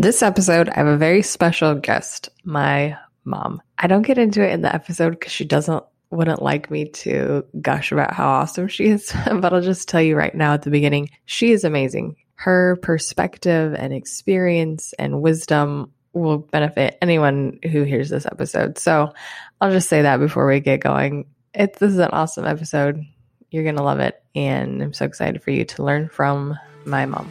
This episode, I have a very special guest, my mom. I don't get into it in the episode because she doesn't wouldn't like me to gush about how awesome she is, but I'll just tell you right now at the beginning, she is amazing. Her perspective and experience and wisdom will benefit anyone who hears this episode. So I'll just say that before we get going. It's this is an awesome episode. You're gonna love it, and I'm so excited for you to learn from my mom.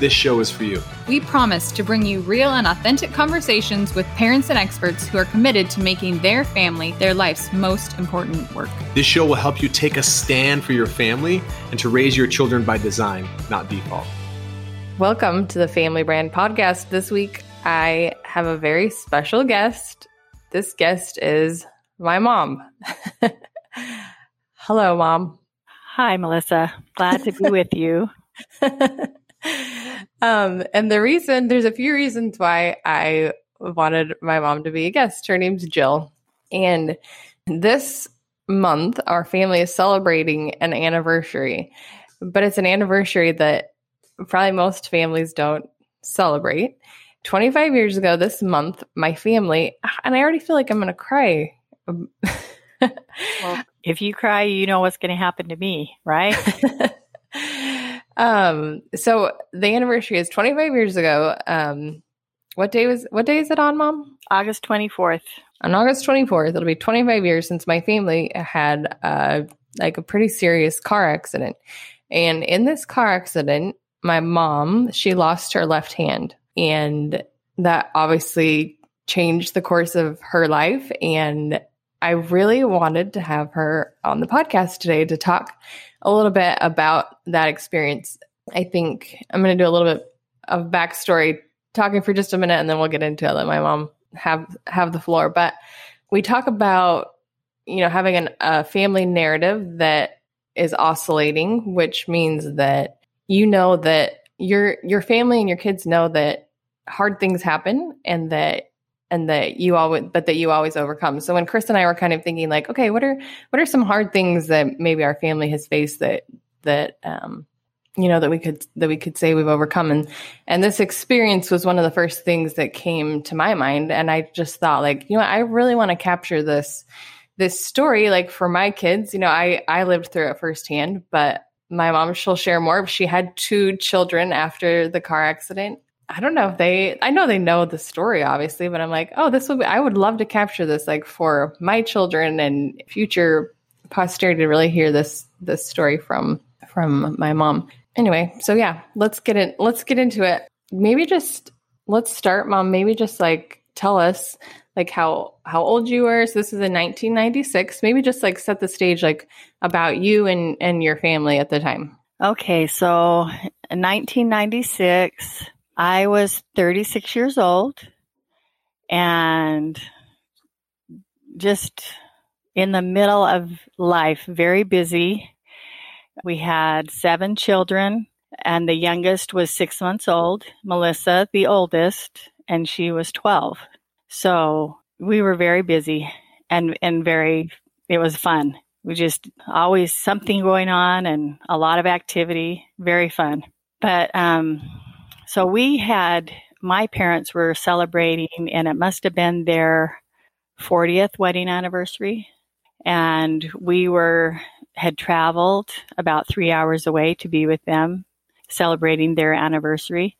this show is for you. We promise to bring you real and authentic conversations with parents and experts who are committed to making their family their life's most important work. This show will help you take a stand for your family and to raise your children by design, not default. Welcome to the Family Brand Podcast. This week, I have a very special guest. This guest is my mom. Hello, mom. Hi, Melissa. Glad to be with you. um, and the reason, there's a few reasons why I wanted my mom to be a guest. Her name's Jill. And this month, our family is celebrating an anniversary, but it's an anniversary that probably most families don't celebrate. 25 years ago this month, my family, and I already feel like I'm going to cry. well, if you cry, you know what's going to happen to me, right? um, so the anniversary is 25 years ago. Um, what day was what day is it on, Mom? August 24th. On August 24th, it'll be 25 years since my family had uh, like a pretty serious car accident. And in this car accident, my mom, she lost her left hand. And that obviously changed the course of her life. And I really wanted to have her on the podcast today to talk a little bit about that experience. I think I'm going to do a little bit of backstory, talking for just a minute, and then we'll get into it. Let my mom have have the floor. But we talk about you know having an, a family narrative that is oscillating, which means that you know that your your family and your kids know that hard things happen and that and that you always but that you always overcome. So when chris and i were kind of thinking like okay what are what are some hard things that maybe our family has faced that that um you know that we could that we could say we've overcome? And and this experience was one of the first things that came to my mind. And i just thought like you know i really want to capture this this story like for my kids. You know i i lived through it firsthand but my mom she'll share more. She had two children after the car accident I don't know if they I know they know the story obviously, but I'm like, oh, this would be I would love to capture this like for my children and future posterity to really hear this this story from from my mom. Anyway, so yeah, let's get it let's get into it. Maybe just let's start, mom, maybe just like tell us like how how old you were. So this is in 1996. Maybe just like set the stage like about you and and your family at the time. Okay, so 1996 I was 36 years old and just in the middle of life, very busy. We had seven children, and the youngest was six months old, Melissa, the oldest, and she was 12. So we were very busy and, and very, it was fun. We just always something going on and a lot of activity, very fun. But um, so we had, my parents were celebrating, and it must have been their 40th wedding anniversary. And we were, had traveled about three hours away to be with them, celebrating their anniversary.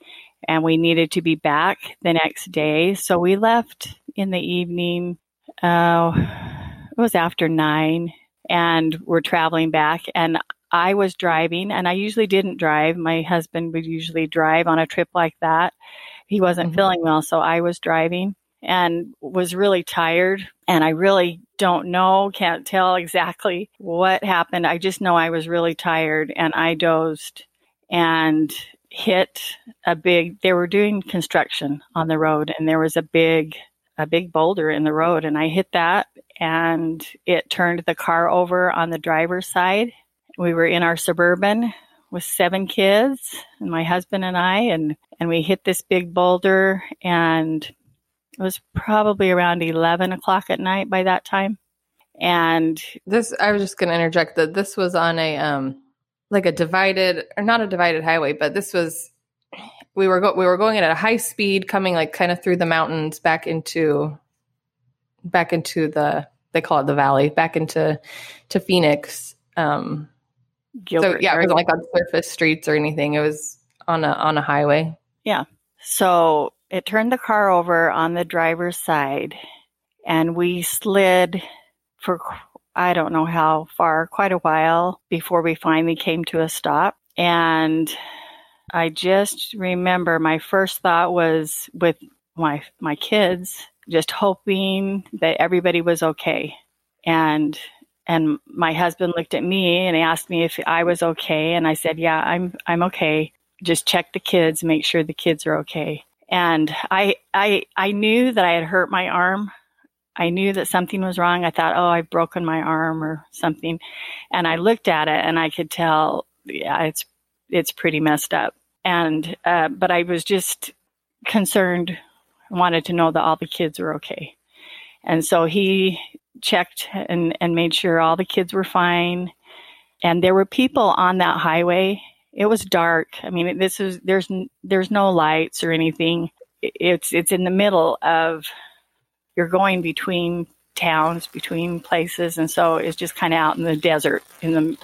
And we needed to be back the next day. So we left in the evening. Uh, it was after nine and we're traveling back. And I was driving, and I usually didn't drive. My husband would usually drive on a trip like that. He wasn't mm-hmm. feeling well, so I was driving and was really tired. And I really don't know, can't tell exactly what happened. I just know I was really tired and I dozed and hit a big, they were doing construction on the road, and there was a big a big boulder in the road and I hit that and it turned the car over on the driver's side. We were in our suburban with seven kids and my husband and I and and we hit this big boulder and it was probably around 11 o'clock at night by that time. And this i was just going to interject that this was on a um like a divided or not a divided highway but this was we were go- we were going at a high speed coming like kind of through the mountains back into back into the they call it the valley back into to phoenix um Gilbert so yeah it wasn't like on surface streets or anything it was on a on a highway yeah so it turned the car over on the driver's side and we slid for I don't know how far, quite a while before we finally came to a stop. And I just remember my first thought was with my my kids, just hoping that everybody was okay. And and my husband looked at me and asked me if I was okay and I said, "Yeah, I'm I'm okay. Just check the kids, make sure the kids are okay." And I I I knew that I had hurt my arm I knew that something was wrong. I thought, oh, I've broken my arm or something. And I looked at it and I could tell, yeah, it's, it's pretty messed up. And, uh, but I was just concerned, wanted to know that all the kids were okay. And so he checked and, and made sure all the kids were fine. And there were people on that highway. It was dark. I mean, this is, there's, there's no lights or anything. It's, it's in the middle of you're going between towns, between places, and so it's just kind of out in the desert in the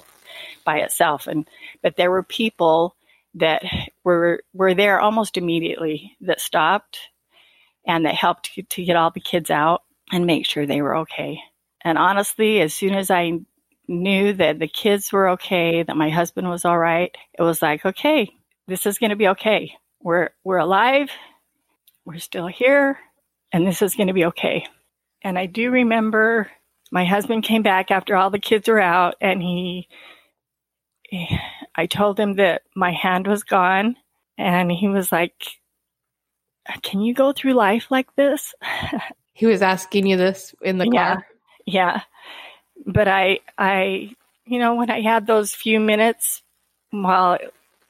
by itself. And but there were people that were were there almost immediately that stopped and that helped to get all the kids out and make sure they were okay. And honestly, as soon as I knew that the kids were okay, that my husband was all right, it was like, okay, this is going to be okay. We're we're alive. We're still here and this is going to be okay. And I do remember my husband came back after all the kids were out and he, I told him that my hand was gone and he was like, can you go through life like this? he was asking you this in the yeah, car. Yeah. But I, I, you know, when I had those few minutes while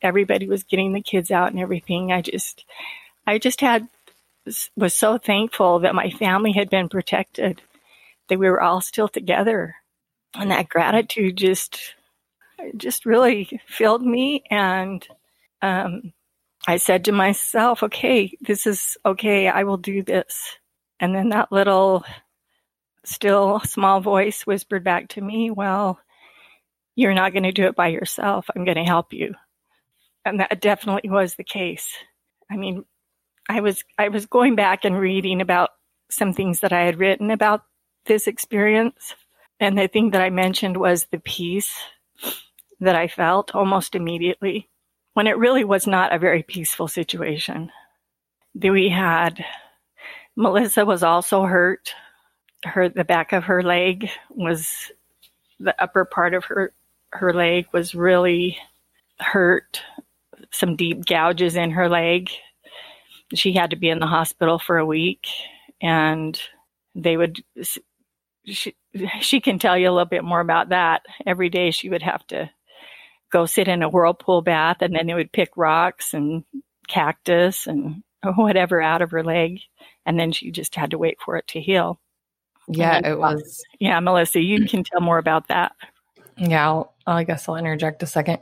everybody was getting the kids out and everything, I just, I just had was so thankful that my family had been protected, that we were all still together. And that gratitude just, just really filled me. And um, I said to myself, okay, this is okay. I will do this. And then that little, still small voice whispered back to me, well, you're not going to do it by yourself. I'm going to help you. And that definitely was the case. I mean, I was I was going back and reading about some things that I had written about this experience, and the thing that I mentioned was the peace that I felt almost immediately when it really was not a very peaceful situation. We had Melissa was also hurt. Her the back of her leg was the upper part of her her leg was really hurt. Some deep gouges in her leg she had to be in the hospital for a week and they would she, she can tell you a little bit more about that every day she would have to go sit in a whirlpool bath and then they would pick rocks and cactus and whatever out of her leg and then she just had to wait for it to heal yeah it was yeah melissa you can tell more about that yeah I'll, i guess i'll interject a second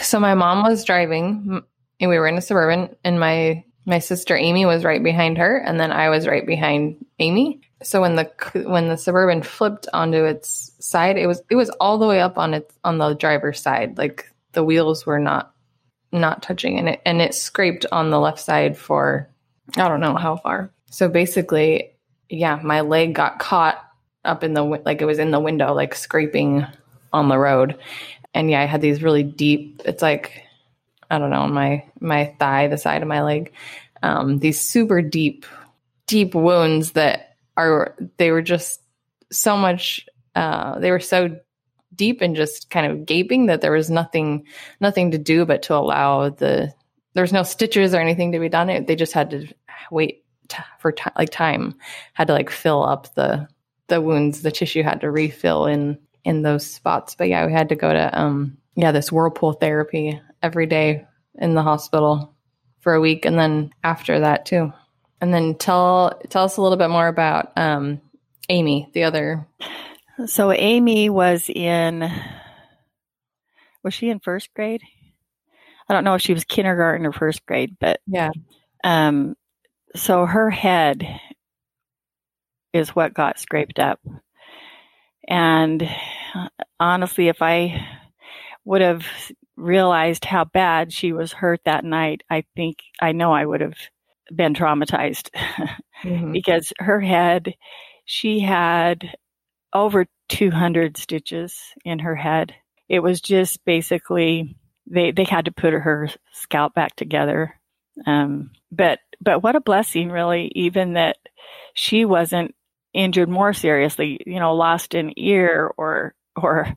so my mom was driving and we were in a suburban and my my sister Amy was right behind her, and then I was right behind Amy. So when the when the suburban flipped onto its side, it was it was all the way up on its on the driver's side. Like the wheels were not not touching, and it and it scraped on the left side for I don't know how far. So basically, yeah, my leg got caught up in the like it was in the window, like scraping on the road. And yeah, I had these really deep. It's like I don't know, my my thigh, the side of my leg. Um, these super deep, deep wounds that are they were just so much. Uh, they were so deep and just kind of gaping that there was nothing nothing to do but to allow the there was no stitches or anything to be done. It, they just had to wait t- for like time had to like fill up the the wounds the tissue had to refill in in those spots but yeah we had to go to um yeah this whirlpool therapy every day in the hospital for a week and then after that too and then tell tell us a little bit more about um amy the other So Amy was in, was she in first grade? I don't know if she was kindergarten or first grade, but yeah um, so her head is what got scraped up. And honestly, if I would have realized how bad she was hurt that night, I think I know I would have been traumatized Mhm. because her head, she had over 200 stitches in her head. It was just basically they they had to put her scalp back together. Um, but but what a blessing, really, even that she wasn't injured more seriously. You know, lost an ear or or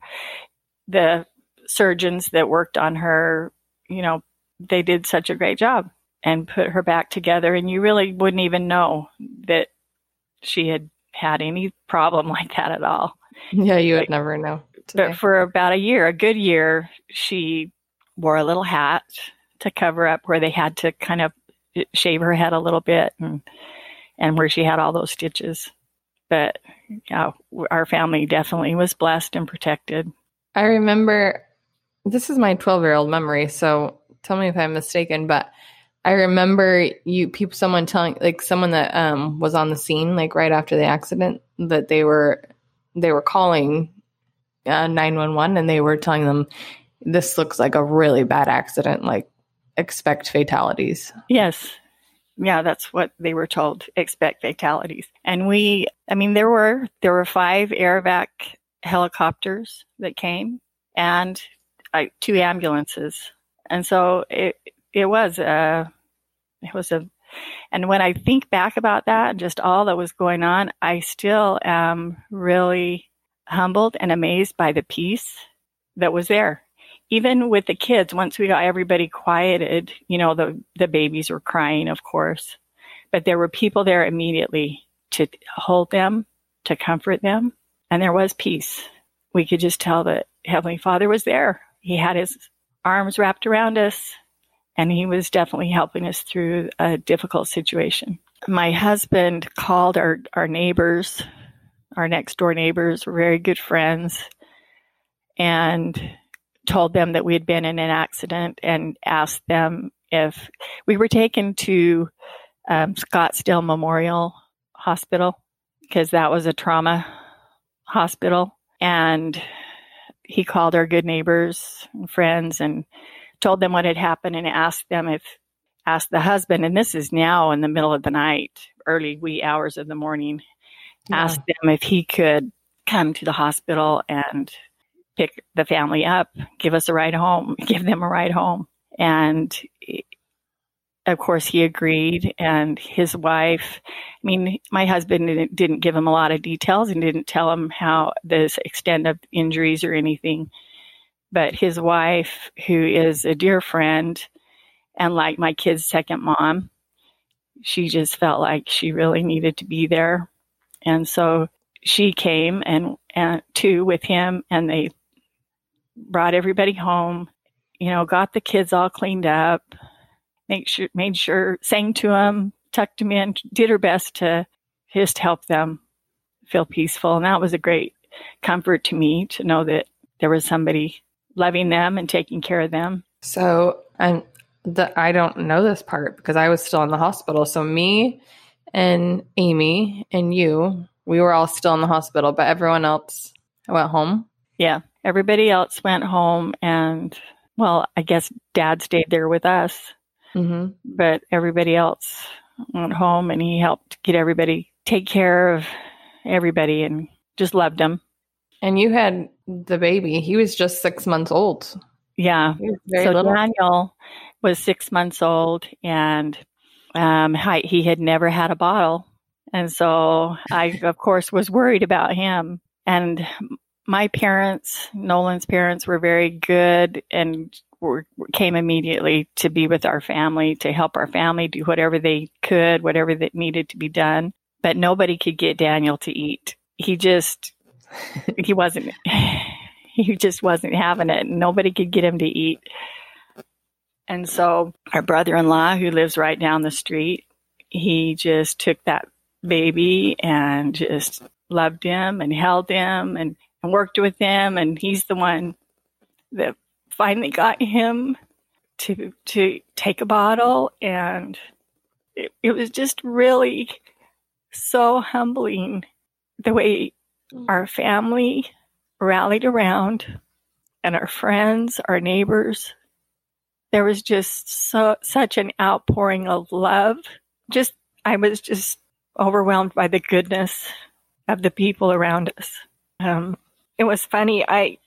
the surgeons that worked on her. You know, they did such a great job and put her back together, and you really wouldn't even know that she had had any problem like that at all. yeah you would Like- never know But for about a year, a good year, she wore a little hat to cover up where they had to kind of shave her head a little bit and and where she had all those stitches. But yeah, our family definitely was blessed and protected. I remember this is my 12 year old memory, so tell me if I'm mistaken, but I remember you people someone telling like someone that um was on the scene like right after the accident that they were they were calling uh 911 and they were telling them this looks like a really bad accident like expect fatalities. Yes. Yeah, that's what they were told. Expect fatalities. And we I mean there were there were five air airvac helicopters that came and uh, two ambulances. And so it it was a it was a and when I think back about that, and just all that was going on, I still am really humbled and amazed by the peace that was there even with the kids, once we got everybody quieted, you know, the, the babies were crying, of course, but there were people there immediately to hold them, to comfort them. And there was peace. We could just tell that Heavenly Father was there. He had his arms wrapped around us and he was definitely helping us through a difficult situation. My husband called our, our neighbors, our next door neighbors, were very good friends, and told them that we had been in an accident and asked them if we were taken to um, Scottsdale Memorial Hospital because that was a trauma hospital. And he called our good neighbors and friends and told them what had happened and asked them if, asked the husband, and this is now in the middle of the night, early wee hours of the morning, asked them if he could come to the hospital and pick the family up, give us a ride home, give them a ride home. And of course, he agreed. And his wife, I mean, my husband didn't, didn't give him a lot of details and didn't tell him how the extent of injuries or anything. But his wife, who is a dear friend and like my kid's second mom, she just felt like she really needed to be there. And so she came and, and too with him and they brought everybody home, you know, got the kids all cleaned up, make sure, made sure, sang to them, tucked them in, did her best to just help them feel peaceful. And that was a great comfort to me to know that there was somebody loving them and taking care of them. So I'm the I don't know this part because I was still in the hospital. So me and Amy and you, we were all still in the hospital, but everyone else went home. Yeah. Everybody else went home and, well, I guess dad stayed there with us, Mm-hmm. but everybody else went home and he helped get everybody, take care of everybody and just loved them. And you had the baby. He was just six months old. Yeah. He was very so little. Daniel was six months old and um, hi- he had never had a bottle. And so I, of course, was worried about him. And my parents, Nolan's parents, were very good and were, came immediately to be with our family, to help our family do whatever they could, whatever that needed to be done. But nobody could get Daniel to eat. He just, he wasn't, he just wasn't having it. Nobody could get him to eat. And so our brother in law, who lives right down the street, he just took that baby and just loved him and held him and, and worked with him. And he's the one that finally got him to to take a bottle and it, it was just really so humbling the way our family rallied around and our friends, our neighbors. There was just so such an outpouring of love. Just I was just overwhelmed by the goodness of the people around us. Um, it was funny. I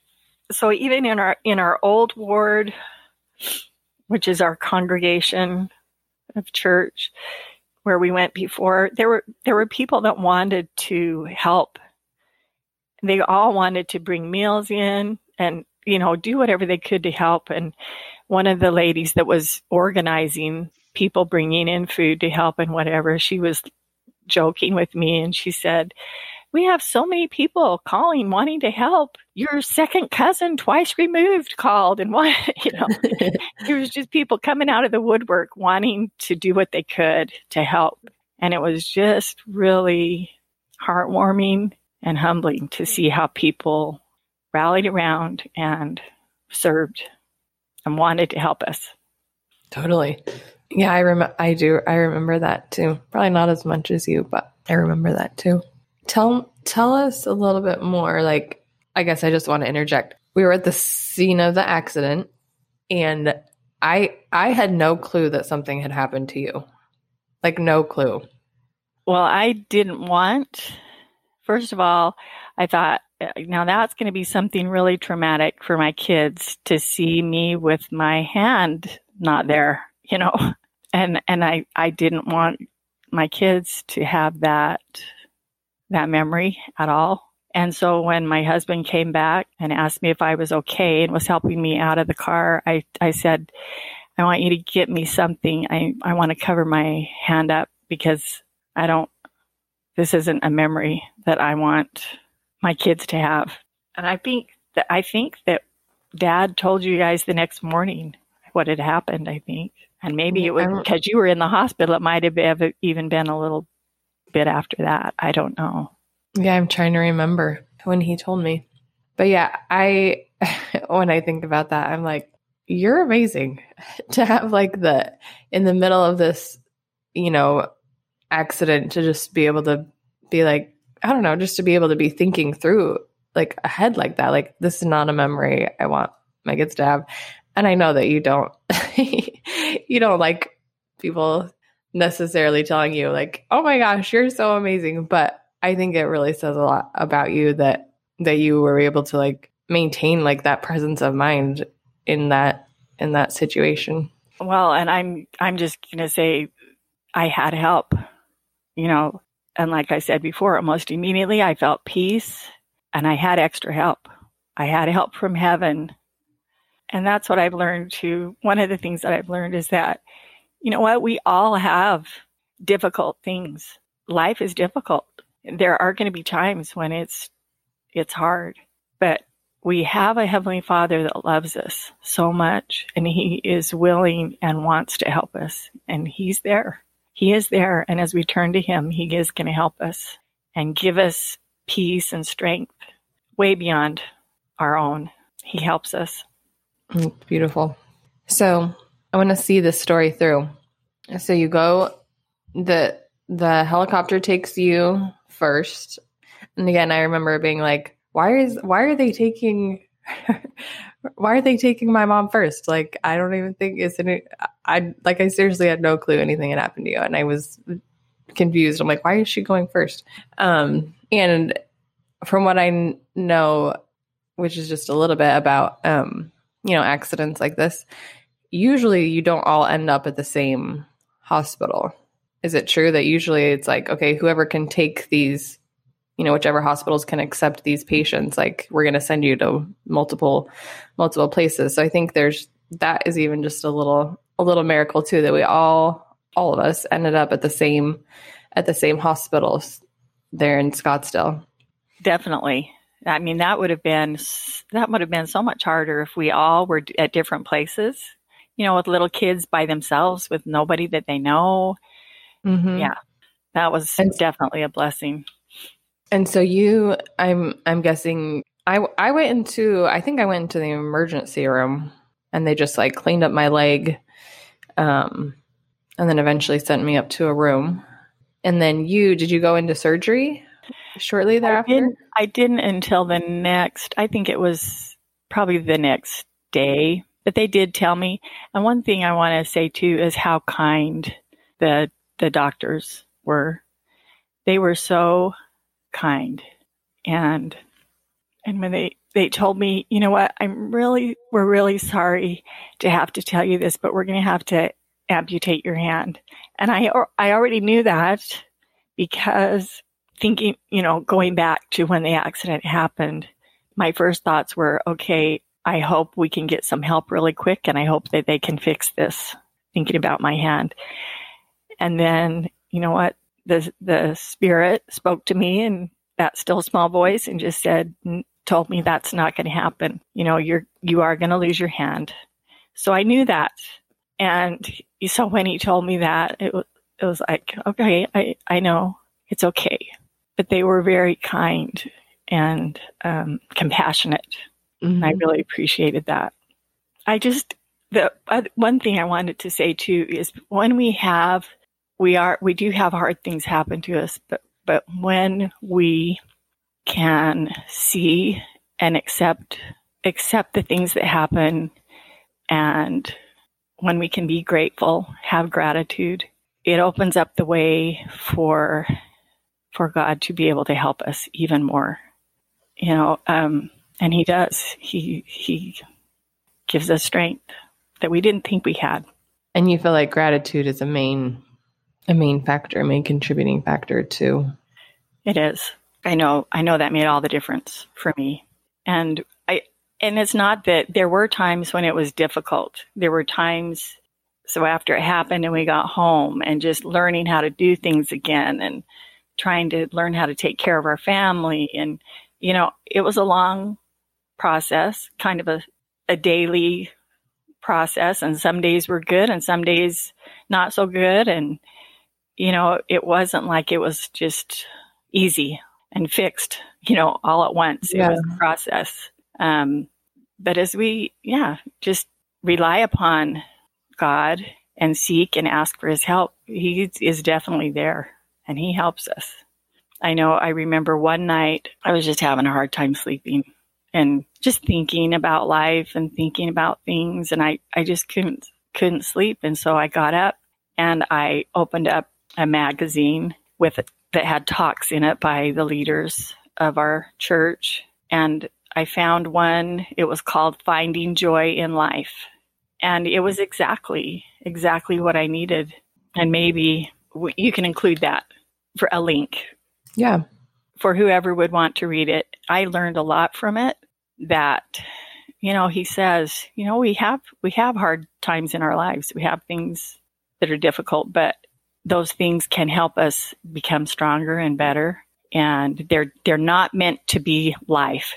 so even in our in our old ward, which is our congregation of church where we went before, there were there were people that wanted to help. They all wanted to bring meals in and you know do whatever they could to help. And one of the ladies that was organizing people bringing in food to help and whatever, she was joking with me and she said, we have so many people calling wanting to help. Your second cousin, twice removed, called and what you know. there was just people coming out of the woodwork wanting to do what they could to help. And it was just really heartwarming and humbling to see how people rallied around and served and wanted to help us. Totally. Yeah, I remember. I do. I remember that too. Probably not as much as you, but I remember that too. Tell tell us a little bit more. Like, I guess I just want to interject. We were at the scene of the accident, and I I had no clue that something had happened to you. Like, no clue. Well, I didn't want. First of all, I thought eh, now that's going to be something really traumatic for my kids to see me with my hand not there, you know. And and I I didn't want my kids to have that that memory at all. And so when my husband came back and asked me if I was okay and was helping me out of the car, I, I said, I want you to get me something. I, I want to cover my hand up because I don't, this isn't a memory that I want my kids to have. And I think that, I think that dad told you guys the next morning what had happened, I think. And maybe it was because you were in the hospital. It might have even been a little bit after that. I don't know. Yeah, I'm trying to remember when he told me. But yeah, I when I think about that, I'm like, you're amazing to have like the in the middle of this, you know, accident to just be able to be like, I don't know, just to be able to be thinking through like ahead like that. Like this is not a memory I want my kids to have. And I know that you don't you don't like people necessarily telling you like, "Oh my gosh, you're so amazing." But I think it really says a lot about you that that you were able to like maintain like that presence of mind in that in that situation. Well, and I'm I'm just going to say I had help. You know, and like I said before, almost immediately I felt peace and I had extra help. I had help from heaven. And that's what I've learned too. One of the things that I've learned is that you know what? We all have difficult things. Life is difficult. There are going to be times when it's, it's hard, but we have a heavenly father that loves us so much and he is willing and wants to help us and he's there. He is there. And as we turn to him, he is going to help us and give us peace and strength way beyond our own. He helps us. Mm, beautiful. So I want to see this story through. So you go the the helicopter takes you first. And again, I remember being like, why is why are they taking why are they taking my mom first? Like I don't even think it's any I like I seriously had no clue anything had happened to you and I was confused. I'm like, why is she going first? Um and from what I know, which is just a little bit about um, you know, accidents like this, usually you don't all end up at the same hospital. Is it true that usually it's like, okay, whoever can take these you know whichever hospitals can accept these patients like we're going to send you to multiple multiple places so i think there's that is even just a little a little miracle too that we all all of us ended up at the same at the same hospitals there in Scottsdale. Definitely. I mean that would have been that would have been so much harder if we all were at different places. You know, with little kids by themselves with nobody that they know. Mm-hmm. Yeah. That was and, definitely a blessing. And so you I'm I'm guessing I I went into I think I went into the emergency room and they just like cleaned up my leg um and then eventually sent me up to a room. And then you did you go into surgery shortly thereafter? I didn't, I didn't until the next i think it was probably the next day but they did tell me. And one thing i want to say too is how kind the the doctors were. They were so kind and and when they they told me, you know what, I'm really, we're really sorry to have to tell you this, but we're going to have to amputate your hand. And I, I already knew that because thinking, you know, going back to when the accident happened, my first thoughts were, okay, I hope we can get some help really quick and I hope that they can fix this, thinking about my hand. And then, you know what? The, the spirit spoke to me in that still small voice and just said, told me that's not going to happen. You know, you're, you are going to lose your hand. So I knew that. And so when he told me that, it was, it was like, okay, I, I know it's okay. But they were very kind and um, compassionate. Mm-hmm. I really appreciated that. I just, the uh, one thing I wanted to say too is when we have, we are, we do have hard things happen to us, but, but when we can see and accept accept the things that happen and when we can be grateful, have gratitude, it opens up the way for for God to be able to help us even more. You know, um, and He does. He He gives us strength that we didn't think we had. And you feel like gratitude is a main a main factor, a main contributing factor too. It is. I know, I know that made all the difference for me. And I, and it's not that there were times when it was difficult. There were times, so after it happened and we got home and just learning how to do things again and trying to learn how to take care of our family. And, you know, it was a long process, kind of a, a daily process. And some days were good and some days not so good. And, you know, it wasn't like it was just easy and fixed, you know, all at once. Yeah. It was a process. Um, but as we, yeah, just rely upon God and seek and ask for his help, he is definitely there and he helps us. I know I remember one night I was just having a hard time sleeping and just thinking about life and thinking about things and I, I just couldn't couldn't sleep and so I got up and I opened up a magazine with that had talks in it by the leaders of our church. And I found one, it was called Finding Joy in Life. And it was exactly, exactly what I needed. And maybe you can include that for a link. Yeah. For whoever would want to read it. I learned a lot from it that, you know, he says, you know, we have, we have hard times in our lives. We have things that are difficult, but those things can help us become stronger and better. And they're, they're not meant to be life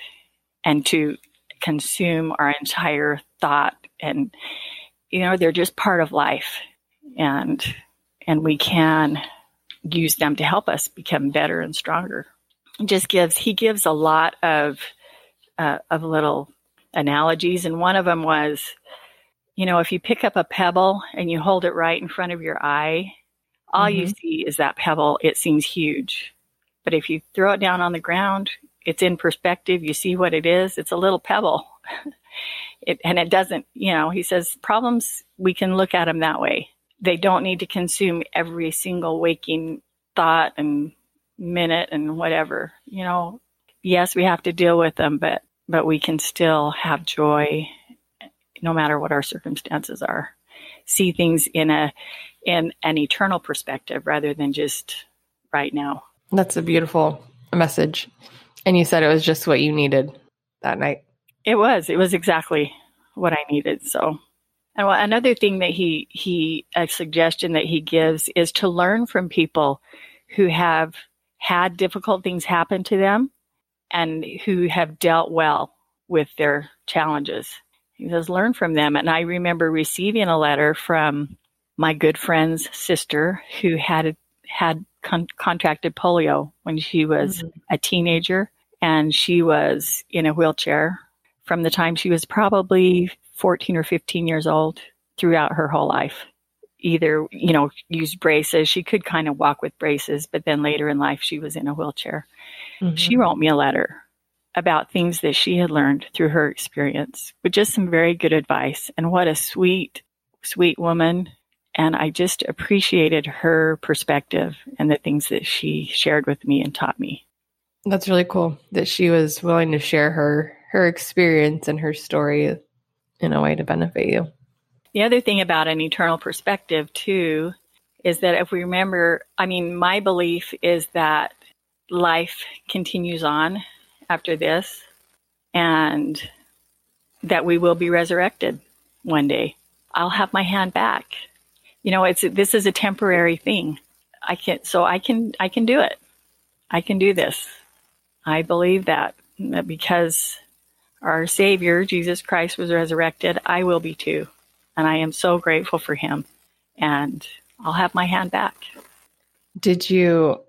and to consume our entire thought. And, you know, they're just part of life. And, and we can use them to help us become better and stronger. He just gives, he gives a lot of, uh, of little analogies. And one of them was, you know, if you pick up a pebble and you hold it right in front of your eye, all mm-hmm. you see is that pebble. It seems huge. But if you throw it down on the ground, it's in perspective. You see what it is. It's a little pebble. it, and it doesn't, you know, he says problems, we can look at them that way. They don't need to consume every single waking thought and minute and whatever. You know, yes, we have to deal with them, but, but we can still have joy no matter what our circumstances are. See things in a in an eternal perspective rather than just right now. That's a beautiful message, and you said it was just what you needed that night. It was. It was exactly what I needed. So, and well, another thing that he he a suggestion that he gives is to learn from people who have had difficult things happen to them and who have dealt well with their challenges. He says, learn from them. And I remember receiving a letter from my good friend's sister who had had con- contracted polio when she was mm-hmm. a teenager and she was in a wheelchair from the time she was probably 14 or 15 years old throughout her whole life. Either, you know, used braces. She could kind of walk with braces, but then later in life, she was in a wheelchair. Mm-hmm. She wrote me a letter about things that she had learned through her experience with just some very good advice. And what a sweet, sweet woman. And I just appreciated her perspective and the things that she shared with me and taught me. That's really cool that she was willing to share her her experience and her story in a way to benefit you. The other thing about an eternal perspective too is that if we remember, I mean, my belief is that life continues on after this and that we will be resurrected one day. I'll have my hand back. You know, it's this is a temporary thing. I can so I can I can do it. I can do this. I believe that, because our Savior, Jesus Christ, was resurrected, I will be too. And I am so grateful for him. And I'll have my hand back. Did you,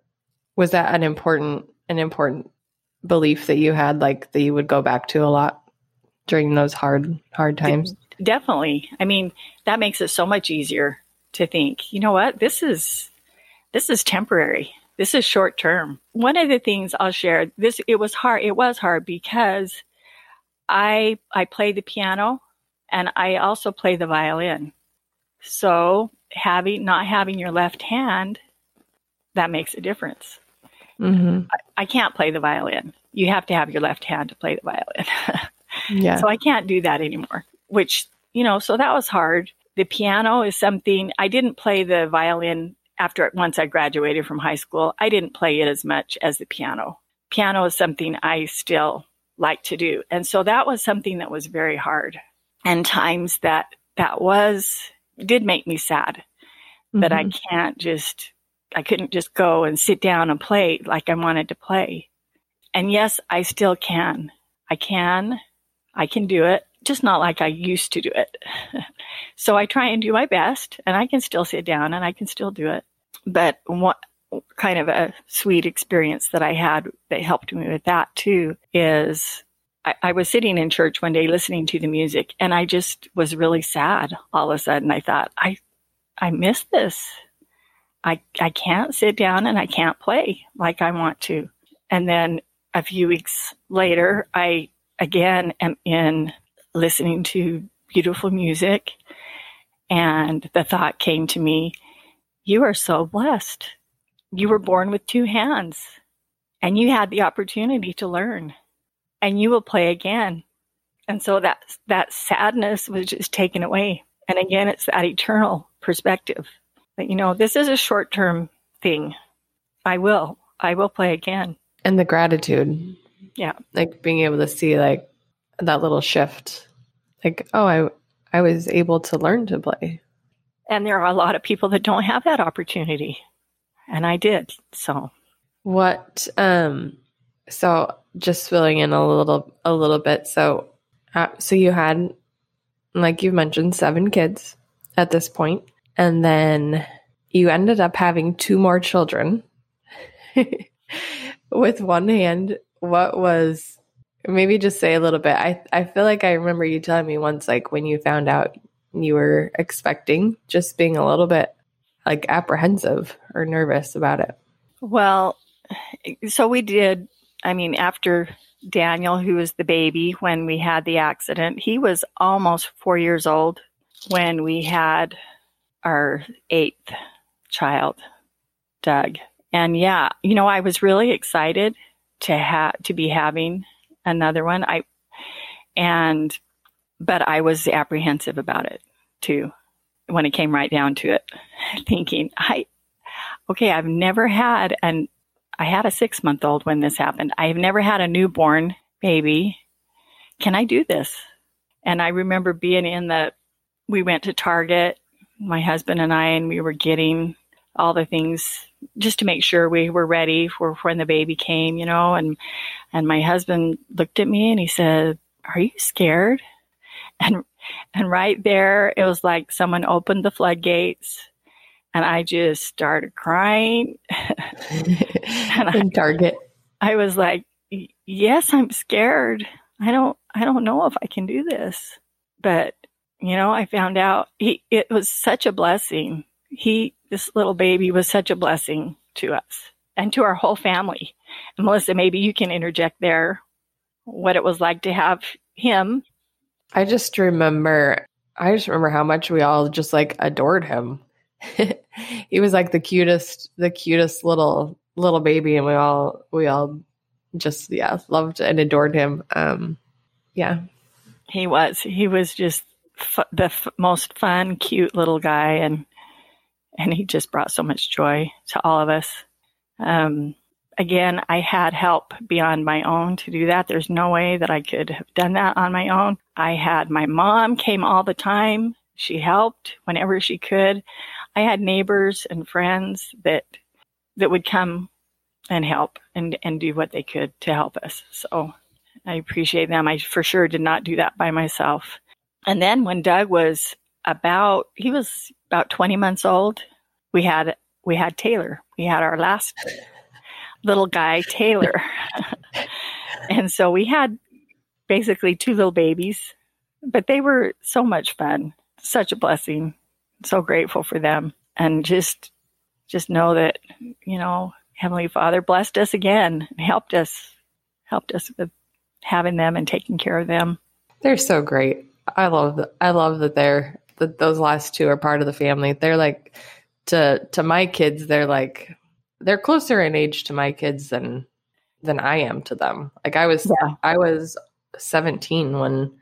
was that an important, an important belief that you had, like that you would go back to a lot during those hard, hard times? Definitely. I mean, that makes it so much easier to think, you know what, this is, this is temporary. This is short term. One of the things I'll share, this, it was hard, it was hard because I I play the piano and I also play the violin. So having not having your left hand, that makes a difference. Mm-hmm. I, I, can't play the violin. You have to have your left hand to play the violin. yeah. So I can't do that anymore. Which you know, so that was hard. The piano is something I didn't play the violin after once I graduated from high school. I didn't play it as much as the piano. Piano is something I still like to do. And so that was something that was very hard and times that that was did make me sad mm-hmm. that I mm-hmm. can't just I couldn't just go and sit down and play like I wanted to play. And yes, I still can. I can. I can do it, just not like I used to do it. so I try and do my best and I can still sit down and I can still do it. But what kind of a sweet experience that I had that helped me with that too is I, I, was sitting in church one day listening to the music and I just was really sad all of a sudden. I thought, I I miss this. I I can't sit down and I can't play like I want to. And then a few weeks later I again am in listening to beautiful music and the thought came to me, you are so blessed you were born with two hands and you had the opportunity to learn and you will play again. And so that, that sadness was just taken away. And again, it's that eternal perspective that, you know, this is a short term thing. I will, I will play again. And the gratitude. Yeah. Like being able to see like that little shift. Like, oh, I, I was able to learn to play. And there are a lot of people that don't have that opportunity and I did. So what um so just filling in a little a little bit so uh, so you had like you mentioned seven kids at this point and then you ended up having two more children with one hand what was maybe just say a little bit i i feel like i remember you telling me once like when you found out you were expecting just being a little bit like apprehensive or nervous about it? Well, so we did. I mean, after Daniel, who was the baby when we had the accident, he was almost four years old when we had our eighth child, Doug. And yeah, you know, I was really excited to have to be having another one. I and but I was apprehensive about it too when it came right down to it, thinking, I, okay, I've never had an, I had a six month old when this happened. I've never had a newborn baby. Can I do this? And I remember being in the, we went to Target, my husband and I, and we were getting all the things just to make sure we were ready for when the baby came, you know, and, and my husband looked at me and he said, are you scared? And, and right there, it was like someone opened the floodgates and I just started crying. and In Target. I, I was like, yes, I'm scared. I don't, I don't know if I can do this, but you know, I found out he, it was such a blessing. He, this little baby was such a blessing to us and to our whole family. And Melissa, maybe you can interject there what it was like to have him. I just remember, I just remember how much we all just like adored him. he was like the cutest, the cutest little little baby, and we all we all just yeah loved and adored him. Um, yeah, he was he was just f- the f- most fun, cute little guy, and and he just brought so much joy to all of us. Um, again, I had help beyond my own to do that. There's no way that I could have done that on my own. I had my mom came all the time. She helped whenever she could. I had neighbors and friends that that would come and help and and do what they could to help us. So I appreciate them. I for sure did not do that by myself. And then when Doug was about he was about 20 months old, we had we had Taylor. We had our last little guy, Taylor. and so we had basically two little babies, but they were so much fun. Such a blessing so grateful for them and just just know that you know heavenly father blessed us again and helped us helped us with having them and taking care of them they're so great i love i love that they're that those last two are part of the family. They're like to to my kids they're like they're closer in age to my kids than than i am to them. Like i was yeah. i was 17 when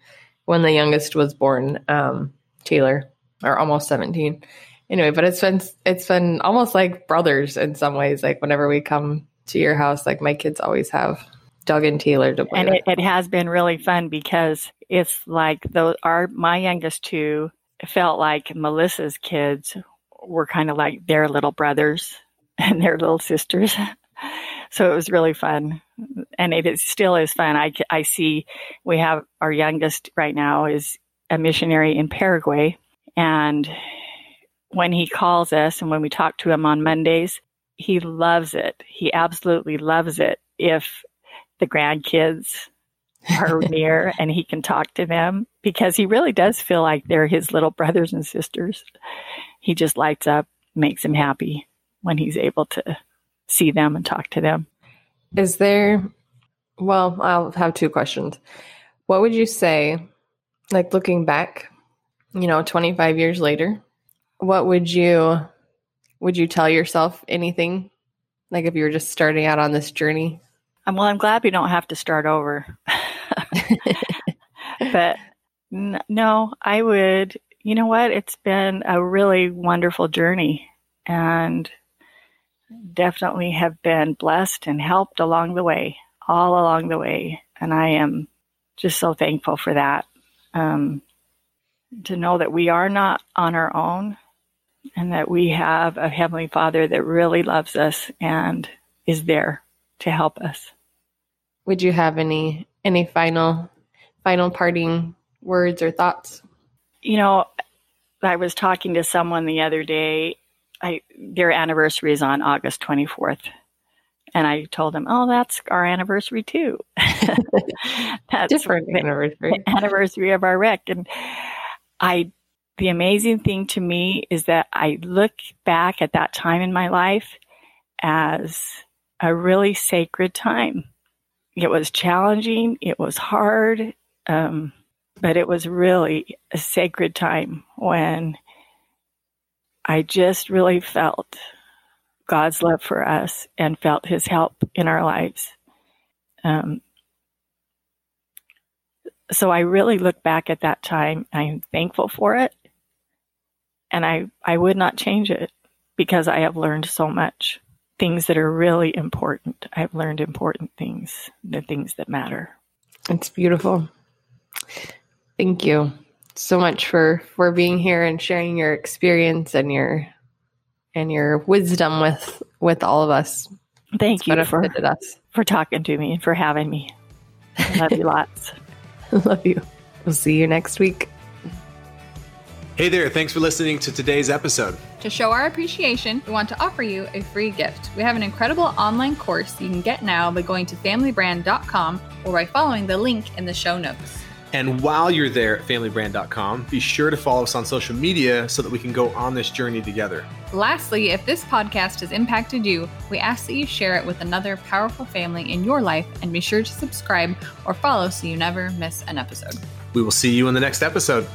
when the youngest was born um taylor or almost 17 anyway but it's been it's been almost like brothers in some ways like whenever we come to your house like my kids always have doug and taylor to play and it, it, has been really fun because it's like those our my youngest two felt like melissa's kids were kind of like their little brothers and their little sisters. So it was really fun. And it is, still is fun. I, I see we have our youngest right now is a missionary in paraguay. And when he calls us and when we talk to him on Mondays, he loves it. He absolutely loves it. If the grandkids are near and he can talk to them because he really does feel like they're his little brothers and sisters. He just lights up, makes him happy when he's able to see them and talk to them. Is there, well, I'll have two questions. What would you say, like looking back you know 25 years later what would you would you tell yourself anything like if you were just starting out on this journey um, well i'm glad we don't have to start over. But n- no i would you know what? It's been a really wonderful journey and definitely have been blessed and helped along the way all along the way. And i am just so thankful for that. Um, to know that we are not on our own and that we have a Heavenly Father that really loves us and is there to help us. Would you have any any final final parting words or thoughts? You know, I was talking to someone the other day. I their anniversary is on August 24th. And I told them, "Oh, that's our anniversary too. that's different anniversary. anniversary of our wreck." And I, the amazing thing to me is that I look back at that time in my life as a really sacred time. It was challenging, it was hard, um, but it was really a sacred time when I just really felt God's love for us and felt His help in our lives. Um, so I really look back at that time. I'm thankful for it. And I, I would not change it because I have learned so much things that are really important. I've learned important things, the things that matter. It's beautiful. Thank you so much for for being here and sharing your experience and your and your wisdom with with all of us. Thank you for us. for talking to me and for having me. I love you lots. love you. We'll see you next week. Hey there, thanks for listening to today's episode. To show our appreciation, we want to offer you a free gift. We have an incredible online course you can get now by going to familybrand.com or by following the link in the show notes. And while you're there at familybrand.com, be sure to follow us on social media so that we can go on this journey together. Lastly, if this podcast has impacted you, we ask that you share it with another powerful family in your life and be sure to subscribe or follow so you never miss an episode. We will see you in the next episode.